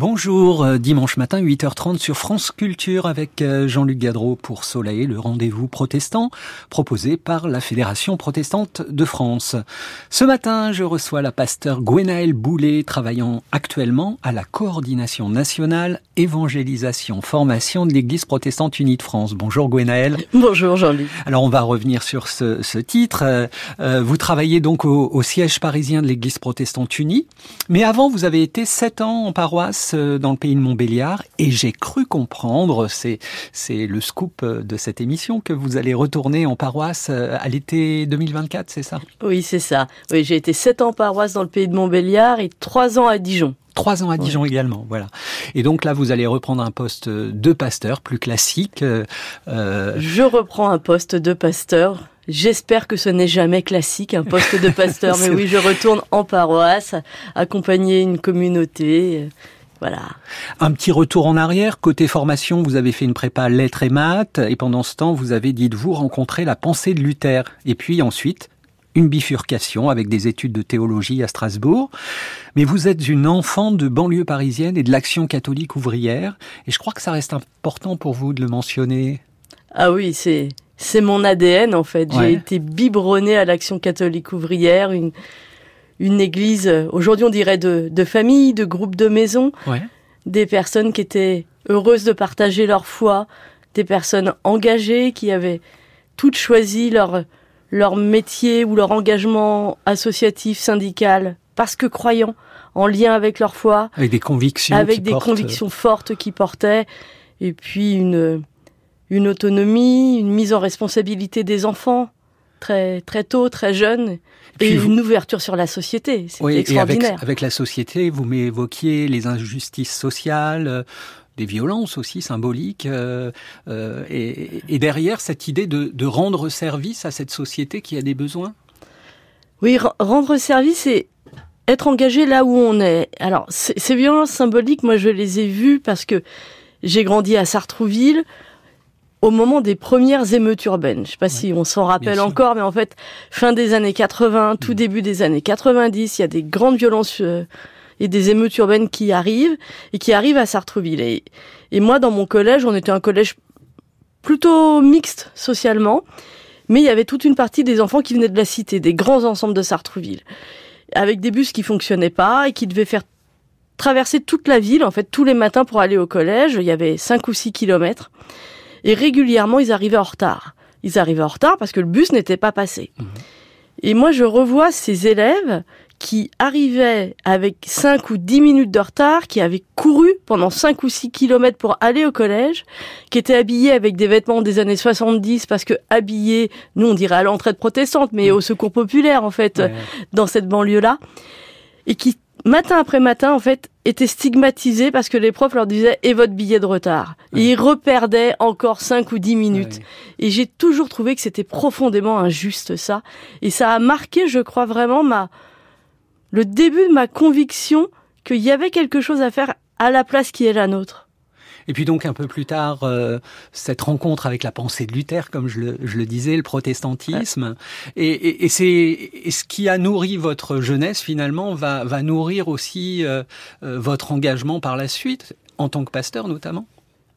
Bonjour, euh, dimanche matin 8h30 sur France Culture avec euh, Jean-Luc Gadreau pour Soleil, le rendez-vous protestant proposé par la Fédération protestante de France. Ce matin, je reçois la pasteur Gwenaëlle Boulet travaillant actuellement à la coordination nationale évangélisation formation de l'Église protestante unie de France. Bonjour Gwenaëlle. Bonjour Jean-Luc. Alors on va revenir sur ce, ce titre. Euh, vous travaillez donc au, au siège parisien de l'Église protestante unie, mais avant vous avez été sept ans en paroisse euh, dans le pays de Montbéliard et j'ai cru comprendre, c'est le scoop euh, de cette émission que vous allez retourner en paroisse euh, à l'été 2024, c'est ça? Oui, c'est ça. Oui, j'ai été sept ans en paroisse dans le pays de Montbéliard et trois ans à Dijon. Trois ans à Dijon ouais. également, voilà. Et donc là, vous allez reprendre un poste de pasteur plus classique. Euh... Je reprends un poste de pasteur. J'espère que ce n'est jamais classique, un poste de pasteur, mais oui, je retourne en paroisse, accompagner une communauté. Voilà. Un petit retour en arrière. Côté formation, vous avez fait une prépa lettres et maths. Et pendant ce temps, vous avez, dites-vous, rencontré la pensée de Luther. Et puis ensuite, une bifurcation avec des études de théologie à Strasbourg. Mais vous êtes une enfant de banlieue parisienne et de l'action catholique ouvrière. Et je crois que ça reste important pour vous de le mentionner. Ah oui, c'est, c'est mon ADN en fait. Ouais. J'ai été biberonnée à l'action catholique ouvrière, une, une église, aujourd'hui on dirait de, de famille, de groupe de maison, ouais. des personnes qui étaient heureuses de partager leur foi, des personnes engagées qui avaient toutes choisi leur, leur métier ou leur engagement associatif, syndical, parce que croyants, en lien avec leur foi. Avec des convictions. Avec des portent... convictions fortes qui portaient. Et puis une, une autonomie, une mise en responsabilité des enfants très très tôt, très jeune, et, vous... une ouverture sur la société. C'est oui, extraordinaire. Et avec, avec, la société, vous m'évoquiez les injustices sociales. Euh, des violences aussi symboliques, euh, euh, et, et, derrière cette idée de, de, rendre service à cette société qui a des besoins? Oui, rendre service et être engagé là où on est. Alors ces violences symboliques, moi je les ai vues parce que j'ai grandi à Sartrouville au moment des premières émeutes urbaines. Je sais pas ouais, si on s'en rappelle encore, mais en fait, fin des années 80, tout mmh. début des années 90, il y a des grandes violences euh, et des émeutes urbaines qui arrivent et qui arrivent à Sartrouville. Et, et moi, dans mon collège, on était un collège plutôt mixte socialement, mais il y avait toute une partie des enfants qui venaient de la cité, des grands ensembles de Sartrouville, avec des bus qui fonctionnaient pas et qui devaient faire traverser toute la ville, en fait, tous les matins pour aller au collège. Il y avait 5 ou 6 kilomètres. Et régulièrement, ils arrivaient en retard. Ils arrivaient en retard parce que le bus n'était pas passé. Mmh. Et moi, je revois ces élèves qui arrivaient avec 5 ou 10 minutes de retard, qui avaient couru pendant 5 ou 6 kilomètres pour aller au collège, qui étaient habillés avec des vêtements des années 70, parce que habillés, nous on dirait à l'entraide protestante, mais mmh. au secours populaire en fait, ouais. dans cette banlieue-là, et qui matin après matin, en fait, étaient stigmatisés parce que les profs leur disaient « et votre billet de retard? Ouais. ?» Et ils reperdaient encore 5 ou 10 minutes. Ouais. Et j'ai toujours trouvé que c'était profondément injuste, ça. Et ça a marqué, je crois vraiment, ma le début de ma conviction qu'il y avait quelque chose à faire à la place qui est la nôtre. Et puis donc un peu plus tard, euh, cette rencontre avec la pensée de Luther, comme je le, je le disais, le protestantisme, ouais. et, et, et c'est ce qui a nourri votre jeunesse finalement va, va nourrir aussi euh, euh, votre engagement par la suite, en tant que pasteur notamment?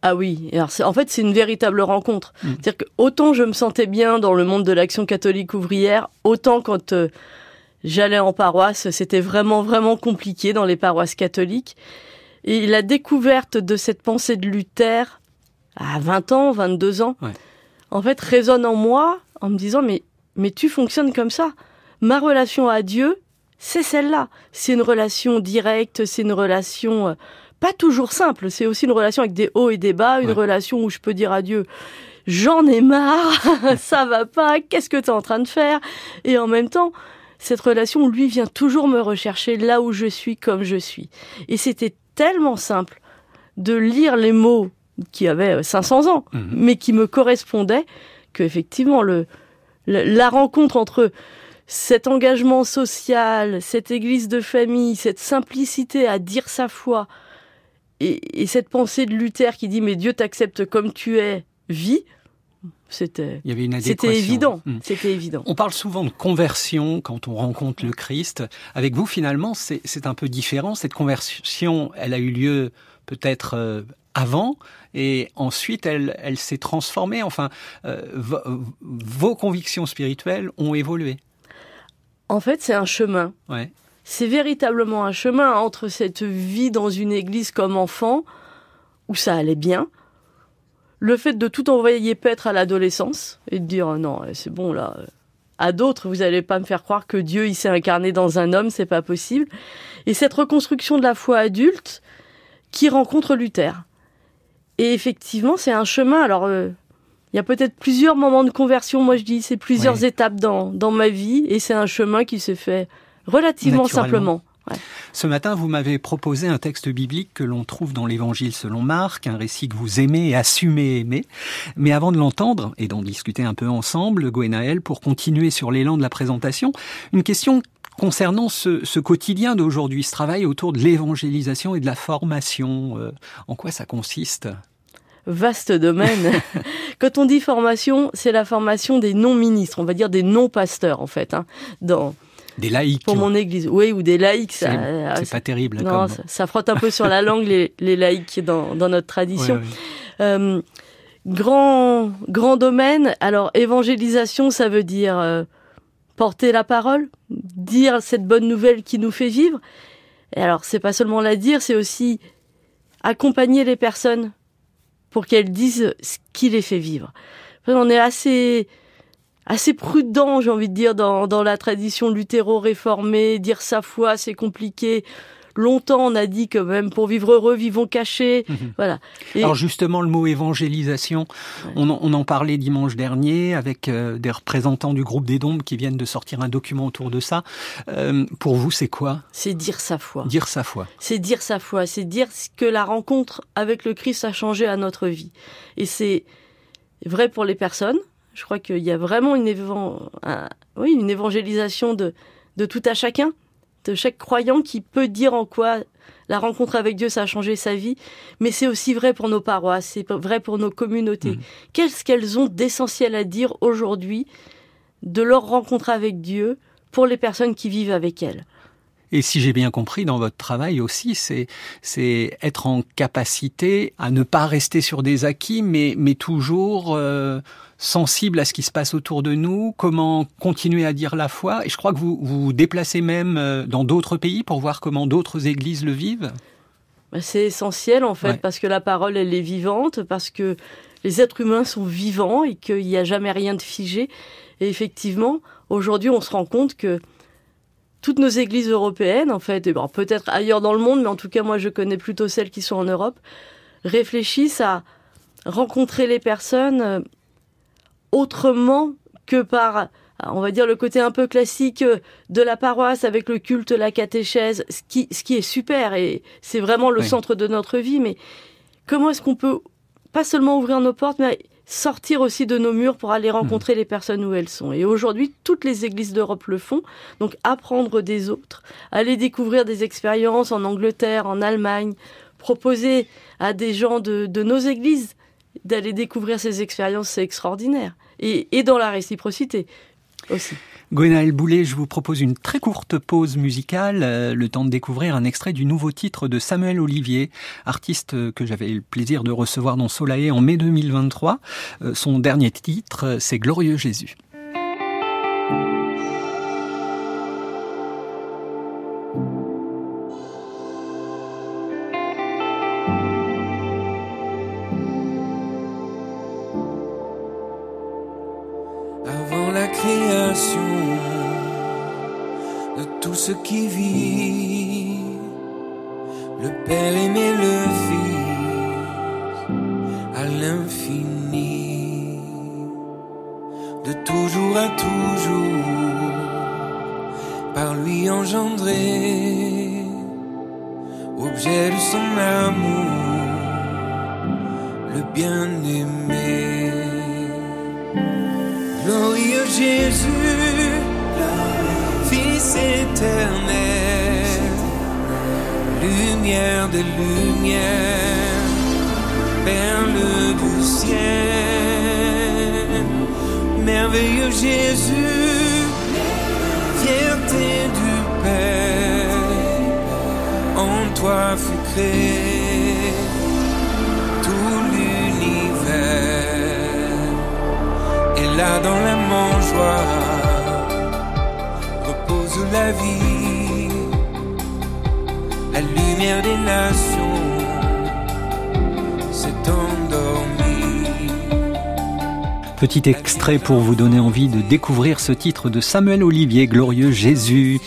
Ah oui, alors en fait c'est une véritable rencontre. Mmh. C'est-à-dire que autant je me sentais bien dans le monde de l'action catholique ouvrière, autant quand euh, j'allais en paroisse, c'était vraiment vraiment compliqué dans les paroisses catholiques. Et la découverte de cette pensée de Luther à 20 ans, 22 ans, ouais. en fait, résonne en moi en me disant mais, mais tu fonctionnes comme ça. Ma relation à Dieu, c'est celle-là. C'est une relation directe, c'est une relation euh, pas toujours simple. C'est aussi une relation avec des hauts et des bas, une ouais. relation où je peux dire à Dieu j'en ai marre, ça va pas, qu'est-ce que tu es en train de faire? Et en même temps, cette relation lui vient toujours me rechercher là où je suis, comme je suis. Et c'était tellement simple de lire les mots qui avaient 500 ans, mmh. mais qui me correspondaient, que effectivement le, le, la rencontre entre cet engagement social, cette église de famille, cette simplicité à dire sa foi, et, et cette pensée de Luther qui dit mais Dieu t'accepte comme tu es, vis, C'était. Il y avait une C'était évident. Hmm. C'était évident. On parle souvent de conversion quand on rencontre le Christ. Avec vous, finalement, c'est un peu différent. Cette conversion, elle a eu lieu peut-être euh, avant et ensuite elle, elle s'est transformée. Enfin, euh, vos convictions spirituelles ont évolué. En fait, c'est un chemin. Ouais. C'est véritablement un chemin entre cette vie dans une église comme enfant, où ça allait bien, le fait de tout envoyer paître à l'adolescence et de dire non, c'est bon là. À d'autres, vous n'allez pas me faire croire que Dieu il s'est incarné dans un homme, c'est pas possible. Et cette reconstruction de la foi adulte qui rencontre Luther. Et effectivement, c'est un chemin. Alors, euh, il y a peut-être plusieurs moments de conversion, moi je dis, c'est plusieurs étapes dans, dans ma vie, et c'est un chemin qui se fait relativement simplement. Ce matin, vous m'avez proposé un texte biblique que l'on trouve dans l'Évangile selon Marc, un récit que vous aimez et assumez aimer. Mais avant de l'entendre et d'en discuter un peu ensemble, Gwenaël, pour continuer sur l'élan de la présentation, une question concernant ce, ce quotidien d'aujourd'hui, ce travail autour de l'évangélisation et de la formation. Euh, en quoi ça consiste? Vaste domaine. Quand on dit formation, c'est la formation des non-ministres, on va dire des non-pasteurs en fait, hein, dans des laïcs. Pour mon église, oui, ou des laïcs. C'est ah, pas terrible. Non, ça, frotte un peu sur la langue les, les laïcs dans, dans notre tradition. Euh, grand, grand domaine. Alors, évangélisation, ça veut dire euh, porter la parole, dire cette bonne nouvelle qui nous fait vivre. Et alors, c'est pas seulement la dire, c'est aussi accompagner les personnes pour qu'elles disent ce qui les fait vivre. On est assez assez prudent, j'ai envie de dire, dans, dans la tradition luthéro-réformée. Dire sa foi, c'est compliqué. Longtemps, on a dit que même pour vivre heureux, vivons cachés. Mhm. Voilà. Alors justement, le mot évangélisation, on, en, on, en parlait dimanche dernier avec euh, des représentants du groupe des Dombes qui viennent de sortir un document autour de ça. Euh, pour vous, c'est quoi? C'est dire sa foi. Dire sa foi. C'est dire sa foi. C'est dire que la rencontre avec le Christ a changé à notre vie. Et c'est vrai pour les personnes, je crois qu'il y a vraiment une, oui, une évangélisation de, de tout à chacun, de chaque croyant qui peut dire en quoi la rencontre avec Dieu, ça a changé sa vie. Mais c'est aussi vrai pour nos paroisses, c'est vrai pour nos communautés. Mmh. Qu'est-ce qu'elles ont d'essentiel à dire aujourd'hui de leur rencontre avec Dieu pour les personnes qui vivent avec elles? Et si j'ai bien compris, dans votre travail aussi, c'est c'est être en capacité à ne pas rester sur des acquis, mais mais toujours euh, sensible à ce qui se passe autour de nous. Comment continuer à dire la foi Et je crois que vous vous, déplacez même euh, dans d'autres pays pour voir comment d'autres églises le vivent. Bah, c'est essentiel en fait parce que la parole elle est vivante, parce que les êtres humains sont vivants et qu'il n'y a jamais rien de figé. Et effectivement, aujourd'hui, on se rend compte que toutes nos églises européennes, en fait, et bon, peut-être ailleurs dans le monde, mais en tout cas, moi, je connais plutôt celles qui sont en Europe, réfléchissent à rencontrer les personnes euh, autrement que par, on va dire, le côté un peu classique euh, de la paroisse avec le culte, la catéchèse, ce qui, ce qui est super et c'est vraiment le centre de notre vie, mais comment est-ce qu'on peut pas seulement ouvrir nos portes, mais sortir aussi de nos murs pour aller rencontrer les personnes où elles sont. Et aujourd'hui, toutes les églises d'Europe le font. Donc apprendre des autres, aller découvrir des expériences en Angleterre, en Allemagne, proposer à des gens de, nos églises d'aller découvrir ces expériences, c'est extraordinaire. Et, et dans la réciprocité aussi. Gwenaël Boulet, je vous propose une très courte pause musicale, euh, le temps de découvrir un extrait du nouveau titre de Samuel Olivier, artiste que j'avais le plaisir de recevoir dans Soleil en mai 2023. Euh, son dernier titre, c'est Glorieux Jésus. Perle du ciel. Merveilleux Jésus, fierté du Père, en toi fut créé tout l'univers. Et là dans la mangeoire repose la vie, la lumière des nations Petit extrait pour vous donner envie de découvrir ce titre de Samuel Olivier, Glorieux Jésus.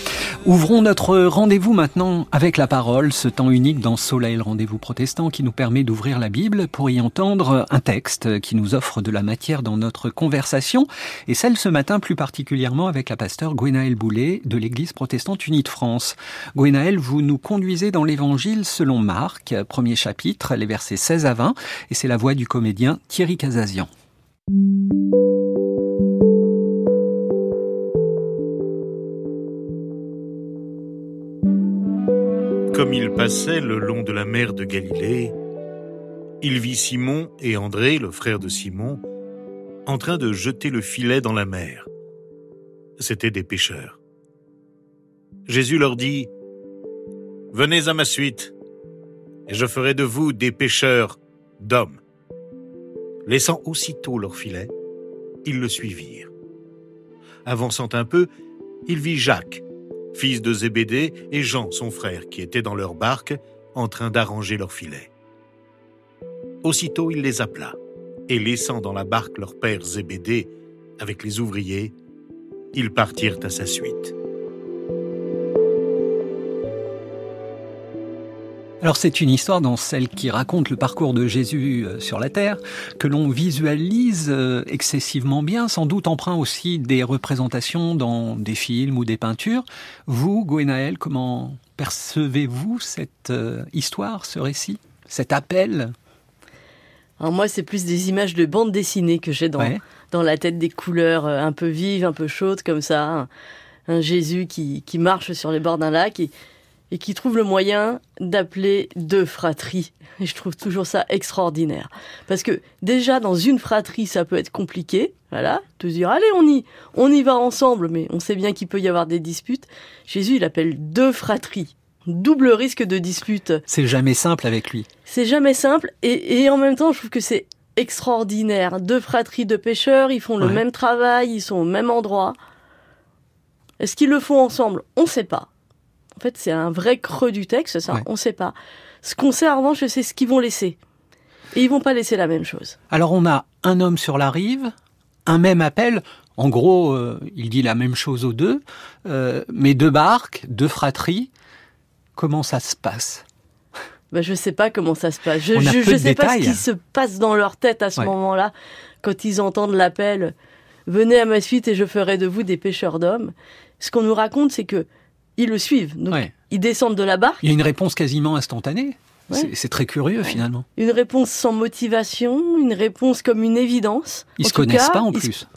Ouvrons notre rendez-vous maintenant avec la parole, ce temps unique dans Soleil, le rendez-vous protestant qui nous permet d'ouvrir la Bible pour y entendre un texte qui nous offre de la matière dans notre conversation et celle ce matin plus particulièrement avec la pasteur Gwenaël Boulet de l'Église protestante unie de France. Gwenaël, vous nous conduisez dans l'Évangile selon Marc, premier chapitre, les versets 16 à 20 et c'est la voix du comédien Thierry Casazian. Comme il passait le long de la mer de Galilée, il vit Simon et André, le frère de Simon, en train de jeter le filet dans la mer. C'étaient des pêcheurs. Jésus leur dit, Venez à ma suite, et je ferai de vous des pêcheurs d'hommes. Laissant aussitôt leur filet, ils le suivirent. Avançant un peu, il vit Jacques, fils de Zébédée, et Jean, son frère, qui étaient dans leur barque, en train d'arranger leur filet. Aussitôt il les appela, et laissant dans la barque leur père Zébédée avec les ouvriers, ils partirent à sa suite. Alors c'est une histoire dans celle qui raconte le parcours de Jésus euh, sur la terre, que l'on visualise euh, excessivement bien, sans doute emprunt aussi des représentations dans des films ou des peintures. Vous, Gwenaël, comment percevez-vous cette euh, histoire, ce récit, cet appel? Alors moi, c'est plus des images de bande dessinée que j'ai dans, Ouais. dans la tête, des couleurs un peu vives, un peu chaudes, comme ça. Un, un Jésus qui, qui marche sur les bords d'un lac et, et qui trouve le moyen d'appeler deux fratries. Et je trouve toujours ça extraordinaire. Parce que déjà, dans une fratrie, ça peut être compliqué. Voilà, de se dire, allez, on y, on y va ensemble, mais on sait bien qu'il peut y avoir des disputes. Jésus, il appelle deux fratries. Double risque de dispute. C'est jamais simple avec lui. C'est jamais simple et, et en même temps, je trouve que c'est extraordinaire. Deux fratries de pêcheurs, ils font le Ouais. même travail, ils sont au même endroit. Est-ce qu'ils le font ensemble? On ne sait pas. En fait, c'est un vrai creux du texte, ça. Ouais. On ne sait pas. Ce qu'on sait en revanche, c'est ce qu'ils vont laisser. Et ils vont pas laisser la même chose. Alors on a un homme sur la rive, un même appel. En gros, euh, il dit la même chose aux deux, euh, mais deux barques, deux fratries. Comment ça se passe? Ben, je sais pas comment ça se passe. Je de sais pas ce qui se passe dans leur tête à ce Ouais. moment-là quand ils entendent l'appel. Venez à ma suite et je ferai de vous des pêcheurs d'hommes. Ce qu'on nous raconte, c'est que ils le suivent. Donc, Ouais. ils descendent de la barque. Il y a une réponse quasiment instantanée. Ouais. C'est- très curieux finalement. Une réponse sans motivation, une réponse comme une évidence. Ils En se connaissent cas, pas en se- plus.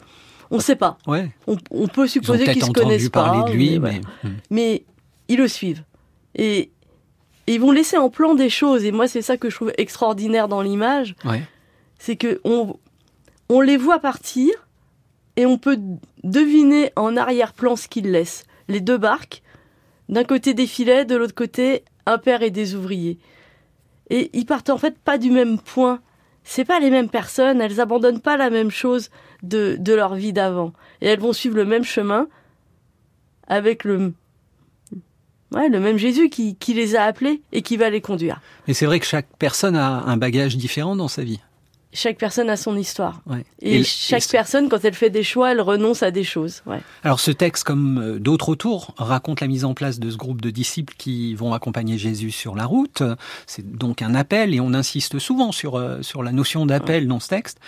On ne sait pas. Ouais. On, on peut supposer qu'ils se entendu connaissent parler pas. de lui, mais, mais. Mais ils le suivent. Et, et ils vont laisser en plan des choses. Et moi, c'est ça que je trouve extraordinaire dans l'image. Ouais. C'est que on, on les voit partir et on peut deviner en arrière-plan ce qu'ils laissent. Les deux barques, d'un côté des filets, de l'autre côté un père et des ouvriers. Et ils partent en fait pas du même point. C'est pas les mêmes personnes, elles abandonnent pas la même chose de, de leur vie d'avant. Et elles vont suivre le même chemin avec le, ouais, le même Jésus qui, qui les a appelés et qui va les conduire. Mais c'est vrai que chaque personne a un bagage différent dans sa vie. Chaque personne a son histoire. Ouais. Et, chaque et- personne, quand elle fait des choix, elle renonce à des choses. Ouais. Alors ce texte, comme euh, d'autres autour, raconte la mise en place de ce groupe de disciples qui vont accompagner Jésus sur la route. C'est donc un appel et on insiste souvent sur, euh, sur la notion d'appel dans ce texte.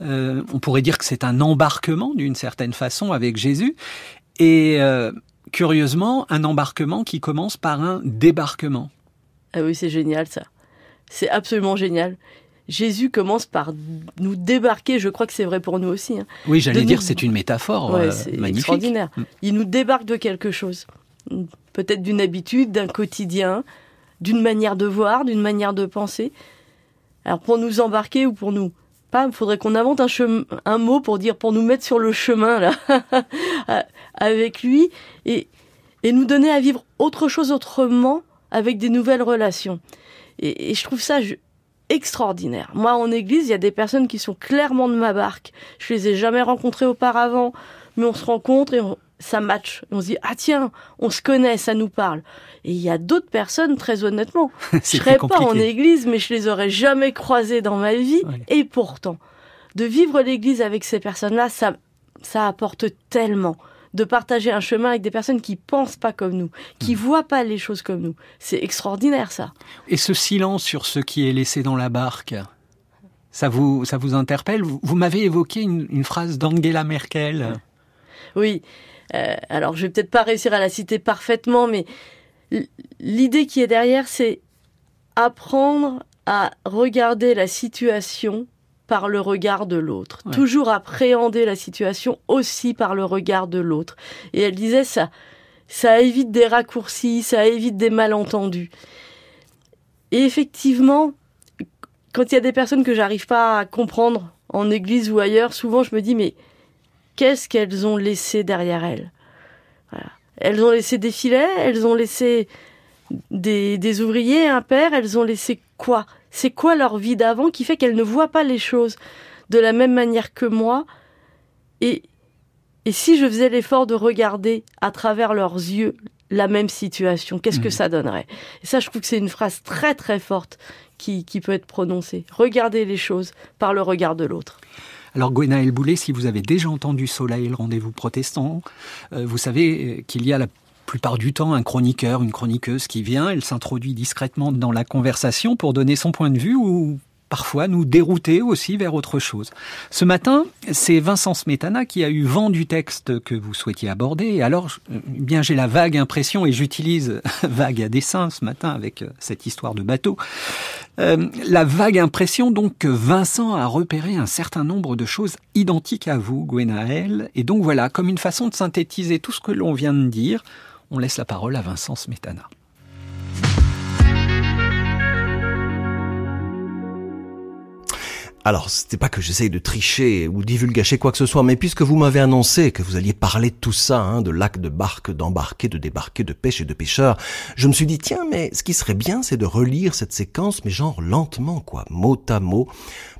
Euh, on pourrait dire que c'est un embarquement d'une certaine façon avec Jésus. Et euh, curieusement, un embarquement qui commence par un débarquement. Ah oui, c'est génial ça. C'est absolument génial. Jésus commence par nous débarquer, je crois que c'est vrai pour nous aussi. hein. Oui, j'allais dire, nous- c'est une métaphore Ouais, euh, magnifique. extraordinaire. Mm. Il nous débarque de quelque chose. Peut-être d'une habitude, d'un quotidien, d'une manière de voir, d'une manière de penser. Alors pour nous embarquer ou pour nous pas, il faudrait qu'on invente un, chemin, un mot pour dire, pour nous mettre sur le chemin là, avec lui et, et nous donner à vivre autre chose autrement avec des nouvelles relations. Et, et je trouve ça extraordinaire. Moi, en église, il y a des personnes qui sont clairement de ma barque. Je les ai jamais rencontrées auparavant, mais on se rencontre et on, ça match. On se dit ah tiens, on se connaît, ça nous parle. Et il y a d'autres personnes, très honnêtement, je serais pas en église, mais je les aurais jamais croisées dans ma vie. Et pourtant, de vivre l'église avec ces personnes-là, ça, ça apporte tellement de partager un chemin avec des personnes qui pensent pas comme nous, qui hmm. voient pas les choses comme nous. C'est extraordinaire ça. Et ce silence sur ce qui est laissé dans la barque, ça vous, ça vous interpelle? Vous, m'avez évoqué une, une phrase d'Angela Merkel. Oui, euh, alors, je vais peut-être pas réussir à la citer parfaitement, mais l'idée qui est derrière, c'est apprendre à regarder la situation par le regard de l'autre. Toujours appréhender la situation aussi par le regard de l'autre. Et elle disait ça, ça évite des raccourcis, ça évite des malentendus. Et effectivement, quand il y a des personnes que j'arrive pas à comprendre en église ou ailleurs, souvent je me dis mais qu'est-ce qu'elles ont laissé derrière elles? Elles ont laissé des filets, elles ont laissé des, ouvriers, un père, elles ont laissé quoi? C'est quoi leur vie d'avant qui fait qu'elles ne voient pas les choses de la même manière que moi et, et si je faisais l'effort de regarder à travers leurs yeux la même situation, qu'est-ce que mmh. ça donnerait? Et ça, je trouve que c'est une phrase très très forte qui, qui peut être prononcée. Regarder les choses par le regard de l'autre. Alors Gwenaël Boulet, si vous avez déjà entendu Soleil, le rendez-vous protestant, euh, vous savez qu'il y a la plupart du temps un chroniqueur, une chroniqueuse qui vient, elle s'introduit discrètement dans la conversation pour donner son point de vue ou parfois nous dérouter aussi vers autre chose. Ce matin, c'est Vincent Smetana qui a eu vent du texte que vous souhaitiez aborder. Et alors, eh bien, j'ai la vague impression, et j'utilise vague à dessein ce matin avec euh, cette histoire de bateau, euh, la vague impression donc que Vincent a repéré un certain nombre de choses identiques à vous, Gwenaël. Et donc voilà, comme une façon de synthétiser tout ce que l'on vient de dire, on laisse la parole à Vincent Smetana. Alors, c'était pas que j'essaye de tricher ou divulgacher quoi que ce soit, mais puisque vous m'avez annoncé que vous alliez parler de tout ça, hein, de lacs, de barques, d'embarquer, de débarquer, de pêche et de pêcheurs, je me suis dit, tiens, mais ce qui serait bien, c'est de relire cette séquence, mais genre lentement, quoi, mot à mot,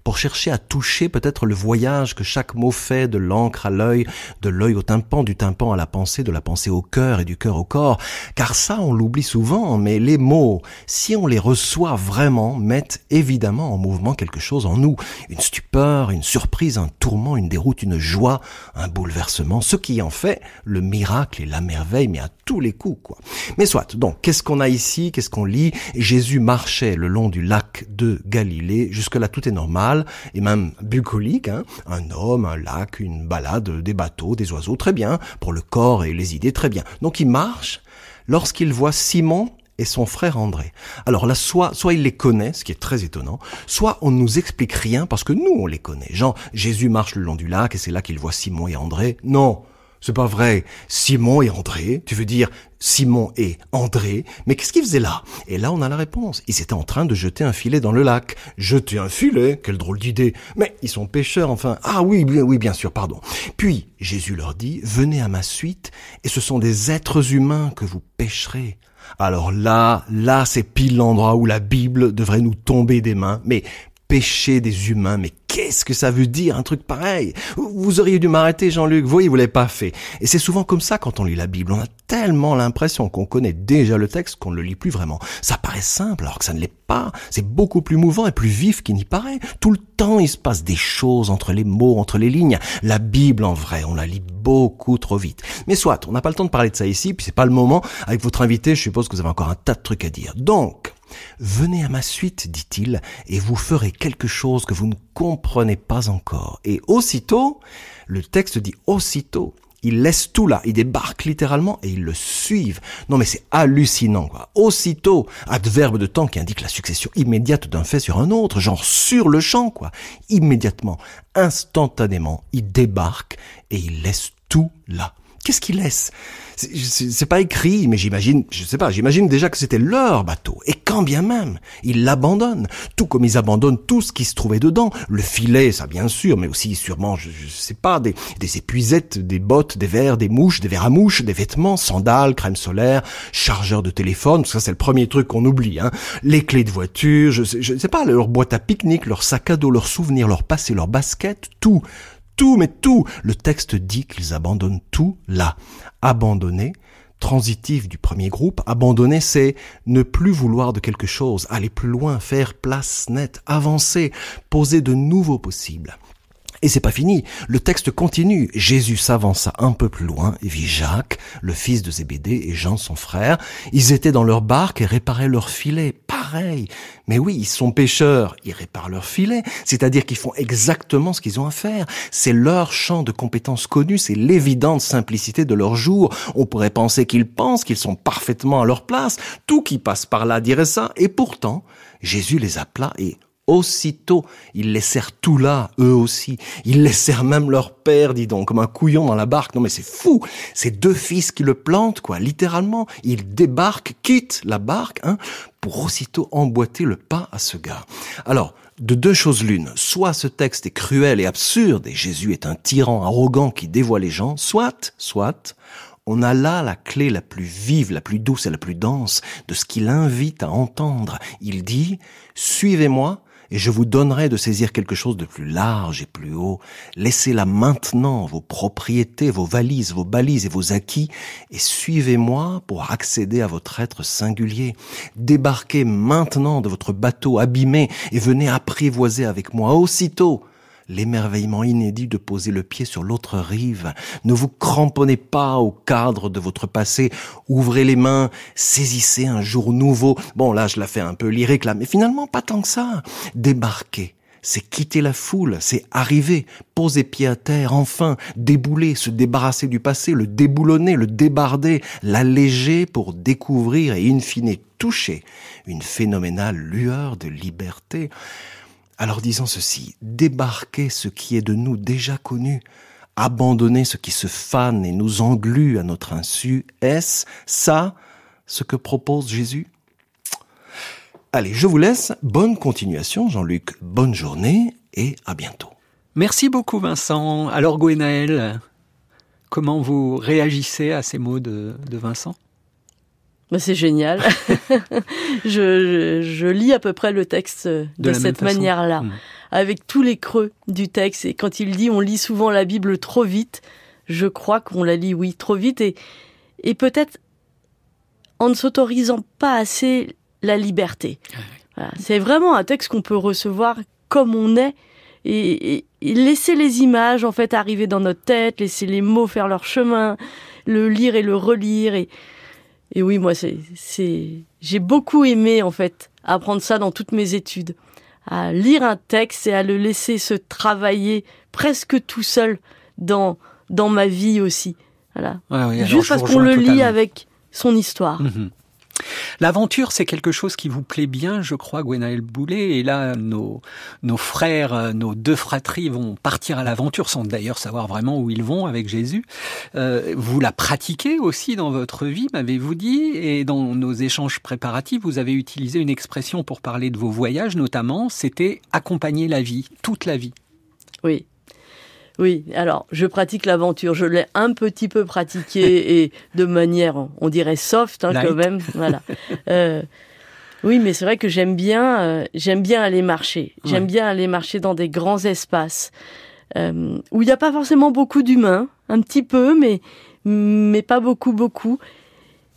pour chercher à toucher peut-être le voyage que chaque mot fait de l'encre à l'œil, de l'œil au tympan, du tympan à la pensée, de la pensée au cœur et du cœur au corps. Car ça, on l'oublie souvent, mais les mots, si on les reçoit vraiment, mettent évidemment en mouvement quelque chose en nous. Une stupeur, une surprise, un tourment, une déroute, une joie, un bouleversement, ce qui en fait le miracle et la merveille, mais à tous les coups, quoi. Mais soit, donc, qu'est-ce qu'on a ici, qu'est-ce qu'on lit? Jésus marchait le long du lac de Galilée, jusque-là tout est normal, et même bucolique, hein. un homme, un lac, une balade, des bateaux, des oiseaux, très bien, pour le corps et les idées, très bien. Donc il marche lorsqu'il voit Simon et son frère André. Alors là, soit, soit il les connaît, ce qui est très étonnant, soit on ne nous explique rien parce que nous, on les connaît. Genre, Jésus marche le long du lac et c'est là qu'il voit Simon et André. Non, c'est pas vrai. Simon et André, tu veux dire Simon et André, mais qu'est-ce qu'ils faisaient là? Et là, on a la réponse. Ils étaient en train de jeter un filet dans le lac. Jeter un filet? Quelle drôle d'idée Mais ils sont pêcheurs, enfin. Ah oui, oui, bien sûr, pardon. Puis, Jésus leur dit, venez à ma suite, et ce sont des êtres humains que vous pêcherez. Alors là, là, c'est pile l'endroit où la Bible devrait nous tomber des mains, mais pécher des humains, mais qu'est-ce que ça veut dire un truc pareil? Vous auriez dû m'arrêter Jean-Luc, vous voyez, vous l'avez pas fait. Et c'est souvent comme ça quand on lit la Bible, on a tellement l'impression qu'on connaît déjà le texte qu'on ne le lit plus vraiment. Ça paraît simple alors que ça ne l'est pas, c'est beaucoup plus mouvant et plus vif qu'il n'y paraît. Tout le temps il se passe des choses entre les mots, entre les lignes. La Bible en vrai, on la lit beaucoup trop vite. Mais soit, on n'a pas le temps de parler de ça ici, puis c'est pas le moment. Avec votre invité, je suppose que vous avez encore un tas de trucs à dire. Donc, Venez à ma suite, dit-il, et vous ferez quelque chose que vous ne comprenez pas encore. Et aussitôt, le texte dit aussitôt, ils laissent tout là, ils débarquent littéralement et ils le suivent. Non mais c'est hallucinant quoi. Aussitôt, adverbe de temps qui indique la succession immédiate d'un fait sur un autre, genre sur le champ quoi. Immédiatement, instantanément, ils débarquent et ils laissent tout là. Qu'est-ce qu'ils laissent c'est pas écrit, mais j'imagine, je sais pas, j'imagine déjà que c'était leur bateau. Et quand bien même, ils l'abandonnent, tout comme ils abandonnent tout ce qui se trouvait dedans. Le filet, ça bien sûr, mais aussi sûrement, je, sais pas, des, épuisettes, des bottes, des verres, des mouches, des verres à mouches, des vêtements, sandales, crème solaire, chargeur de téléphone, ça c'est le premier truc qu'on oublie. Hein. Les clés de voiture, je je sais pas, leur boîte à pique-nique, leur sac à dos, leurs souvenirs, leur passé, leur basket, tout tout, mais tout. Le texte dit qu'ils abandonnent tout là. Abandonner, transitif du premier groupe, abandonner, c'est ne plus vouloir de quelque chose, aller plus loin, faire place nette, avancer, poser de nouveaux possibles. Et c'est pas fini. Le texte continue. Jésus s'avança un peu plus loin et vit Jacques, le fils de Zébédée, et Jean, son frère. Ils étaient dans leur barque et réparaient leur filet. Pareil. Mais oui, ils sont pêcheurs. Ils réparent leur filet. C'est-à-dire qu'ils font exactement ce qu'ils ont à faire. C'est leur champ de compétences connu. C'est l'évidente simplicité de leur jour. On pourrait penser qu'ils pensent qu'ils sont parfaitement à leur place. Tout qui passe par là dirait ça. Et pourtant, Jésus les appela et aussitôt. Ils laissèrent tout là, eux aussi. Ils laissèrent même leur père, dis donc, comme un couillon dans la barque. Non mais c'est fou. C'est deux fils qui le plantent, quoi, littéralement. Ils débarquent, quittent la barque, hein, pour aussitôt emboîter le pas à ce gars. Alors, de deux choses l'une. Soit ce texte est cruel et absurde et Jésus est un tyran arrogant qui dévoie les gens, soit, soit, on a là la clé la plus vive, la plus douce et la plus dense de ce qu'il invite à entendre. Il dit, suivez-moi et je vous donnerai de saisir quelque chose de plus large et plus haut. Laissez-la maintenant, vos propriétés, vos valises, vos balises et vos acquis, et suivez-moi pour accéder à votre être singulier. Débarquez maintenant de votre bateau abîmé et venez apprivoiser avec moi aussitôt l'émerveillement inédit de poser le pied sur l'autre rive. Ne vous cramponnez pas au cadre de votre passé. Ouvrez les mains, saisissez un jour nouveau. Bon, là, je la fais un peu lyrique, là, mais finalement, pas tant que ça. Débarquez. C'est quitter la foule, c'est arriver, poser pied à terre, enfin, débouler, se débarrasser du passé, le déboulonner, le débarder, l'alléger pour découvrir et in fine toucher une phénoménale lueur de liberté. Alors disons ceci, débarquer ce qui est de nous déjà connu, abandonner ce qui se fane et nous englue à notre insu, est-ce ça ce que propose Jésus? Allez, je vous laisse. Bonne continuation, Jean-Luc. Bonne journée et à bientôt. Merci beaucoup, Vincent. Alors, Gwenaël, comment vous réagissez à ces mots de, de Vincent? Bah, c'est génial. je, je, lis à peu près le texte de, cette manière-là, mmh. avec tous les creux du texte. Et quand il dit on lit souvent la Bible trop vite, je crois qu'on la lit, oui, trop vite. Et, et peut-être en ne s'autorisant pas assez la liberté. C'est vraiment un texte qu'on peut recevoir comme on est. Et, et, laisser les images en fait arriver dans notre tête, laisser les mots faire leur chemin, le lire et le relire et et oui, moi, c'est, c'est, j'ai beaucoup aimé, en fait, apprendre ça dans toutes mes études. À lire un texte et à le laisser se travailler presque tout seul dans, dans ma vie aussi. Voilà. Juste parce qu'on le lit avec son histoire. Mhm. L'aventure, c'est quelque chose qui vous plaît bien, je crois, Gwenaël Boulet. Et là, nos, frères, nos deux fratries vont partir à l'aventure sans d'ailleurs savoir vraiment où ils vont avec Jésus. Euh, vous la pratiquez aussi dans votre vie, m'avez-vous dit? Et dans nos échanges préparatifs, vous avez utilisé une expression pour parler de vos voyages, notamment, c'était accompagner la vie, toute la vie. Oui, oui, alors je pratique l'aventure. Je l'ai un petit peu pratiqué et de manière, on dirait soft hein, quand même. Voilà. Euh, oui, mais c'est vrai que j'aime bien, euh, j'aime bien aller marcher. J'aime bien aller marcher dans des grands espaces euh, où il n'y a pas forcément beaucoup d'humains, un petit peu, mais mais pas beaucoup, beaucoup.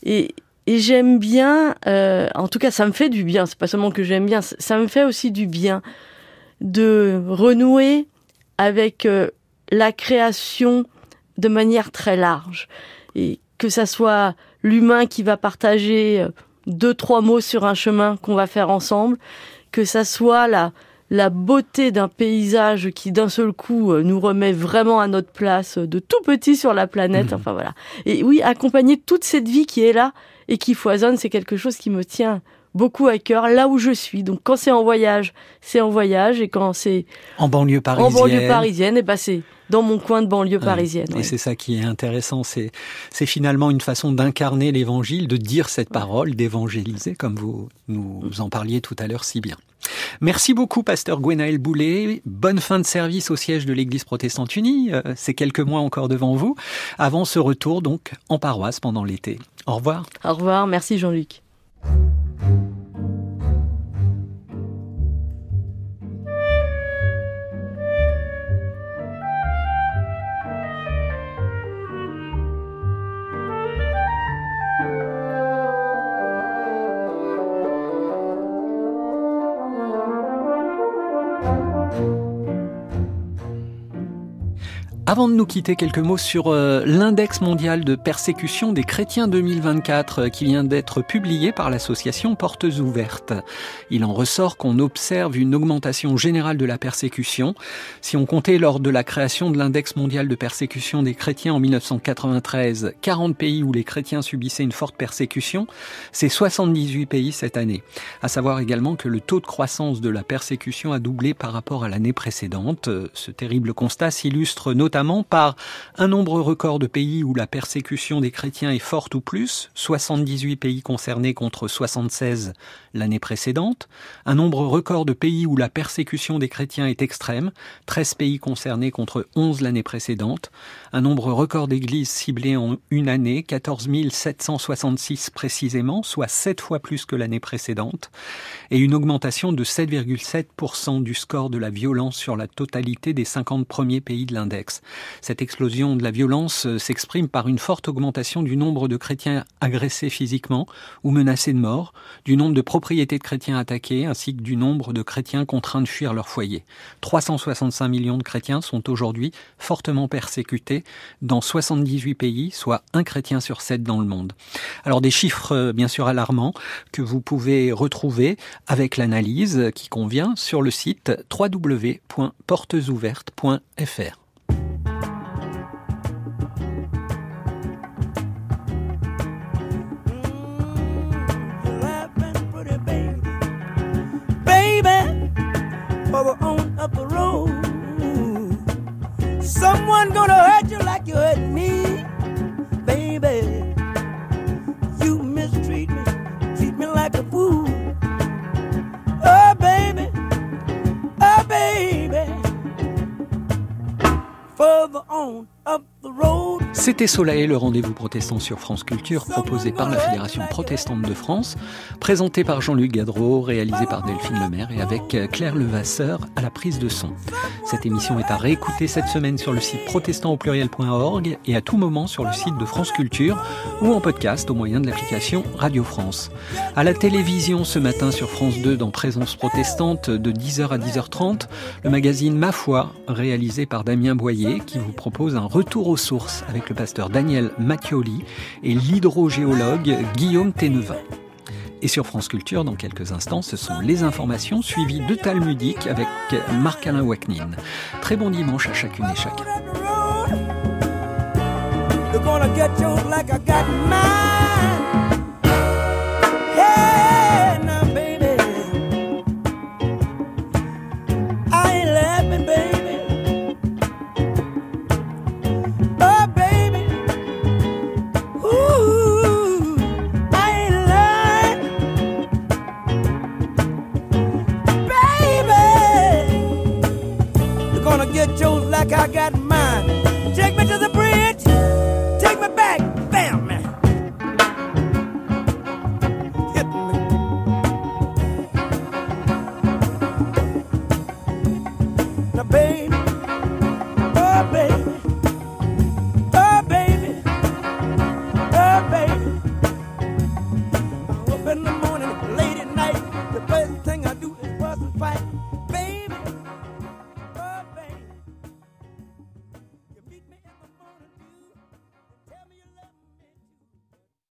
Et, et j'aime bien, en tout cas, ça me fait du bien. C'est pas seulement que j'aime bien, ça me fait aussi du bien de renouer avec la création de manière très large. Et que ça soit l'humain qui va partager euh, deux, trois mots sur un chemin qu'on va faire ensemble, que ça soit la, la beauté d'un paysage qui d'un seul coup euh, nous remet vraiment à notre place de tout petit sur la planète. Mmh. Enfin voilà. Et oui, accompagner toute cette vie qui est là et qui foisonne, c'est quelque chose qui me tient beaucoup à cœur là où je suis. Donc quand c'est en voyage, c'est en voyage et quand c'est en banlieue parisienne, en banlieue parisienne, et ben c'est dans mon coin de banlieue parisienne. Et c'est ça qui est intéressant, c'est c'est finalement une façon d'incarner l'évangile, de dire cette parole, d'évangéliser comme vous nous en parliez tout à l'heure si bien. Merci beaucoup, pasteur Gwenaël Boulet. Bonne fin de service au siège de l'Église protestante unie. Euh, c'est quelques mois encore devant vous, avant ce retour donc en paroisse pendant l'été. Au revoir. Au revoir. Merci Jean-Luc. Thank you. Avant de nous quitter, quelques mots sur euh, l'index mondial de persécution des chrétiens 2024 euh, qui vient d'être publié par l'association Portes Ouvertes. Il en ressort qu'on observe une augmentation générale de la persécution. Si on comptait lors de la création de l'index mondial de persécution des chrétiens en 1993, 40 pays où les chrétiens subissaient une forte persécution, c'est 78 pays cette année. À savoir également que le taux de croissance de la persécution a doublé par rapport à l'année précédente. Ce terrible constat s'illustre notamment par un nombre record de pays où la persécution des chrétiens est forte ou plus, 78 pays concernés contre 76 l'année précédente, un nombre record de pays où la persécution des chrétiens est extrême, 13 pays concernés contre 11 l'année précédente, un nombre record d'églises ciblées en une année, 14 766 précisément, soit 7 fois plus que l'année précédente, et une augmentation de 7,7% du score de la violence sur la totalité des 50 premiers pays de l'index. Cette explosion de la violence euh, s'exprime par une forte augmentation du nombre de chrétiens agressés physiquement ou menacés de mort, du nombre de propriétés de chrétiens attaquées, ainsi que du nombre de chrétiens contraints de fuir leur foyer. 365 millions de chrétiens sont aujourd'hui fortement persécutés dans 78 pays, soit un chrétien sur sept dans le monde. Alors des chiffres euh, bien sûr alarmants que vous pouvez retrouver avec l'analyse qui convient sur le site www.portesouvertes.fr. Someone gonna hurt you like you hurt me, baby. You mistreat me, treat me like a fool. Oh, baby, oh, baby. Further on. C'était Soleil, le rendez-vous protestant sur France Culture, proposé par la Fédération protestante de France, présenté par Jean-Luc Gadreau, réalisé par Delphine Lemaire et avec Claire Levasseur à la prise de son. Cette émission est à réécouter cette semaine sur le site protestantaupluriel.org et à tout moment sur le site de France Culture ou en podcast au moyen de l'application Radio France. À la télévision ce matin sur France 2 dans Présence protestante de 10h à 10h30, le magazine Ma foi, réalisé par Damien Boyer, qui vous propose un retour aux sources avec le pasteur Daniel Mattioli et l'hydrogéologue Guillaume Ténevin. Et sur France Culture, dans quelques instants, ce sont les informations suivies de Talmudique avec Marc-Alain Waknin. Très bon dimanche à chacune et chacun.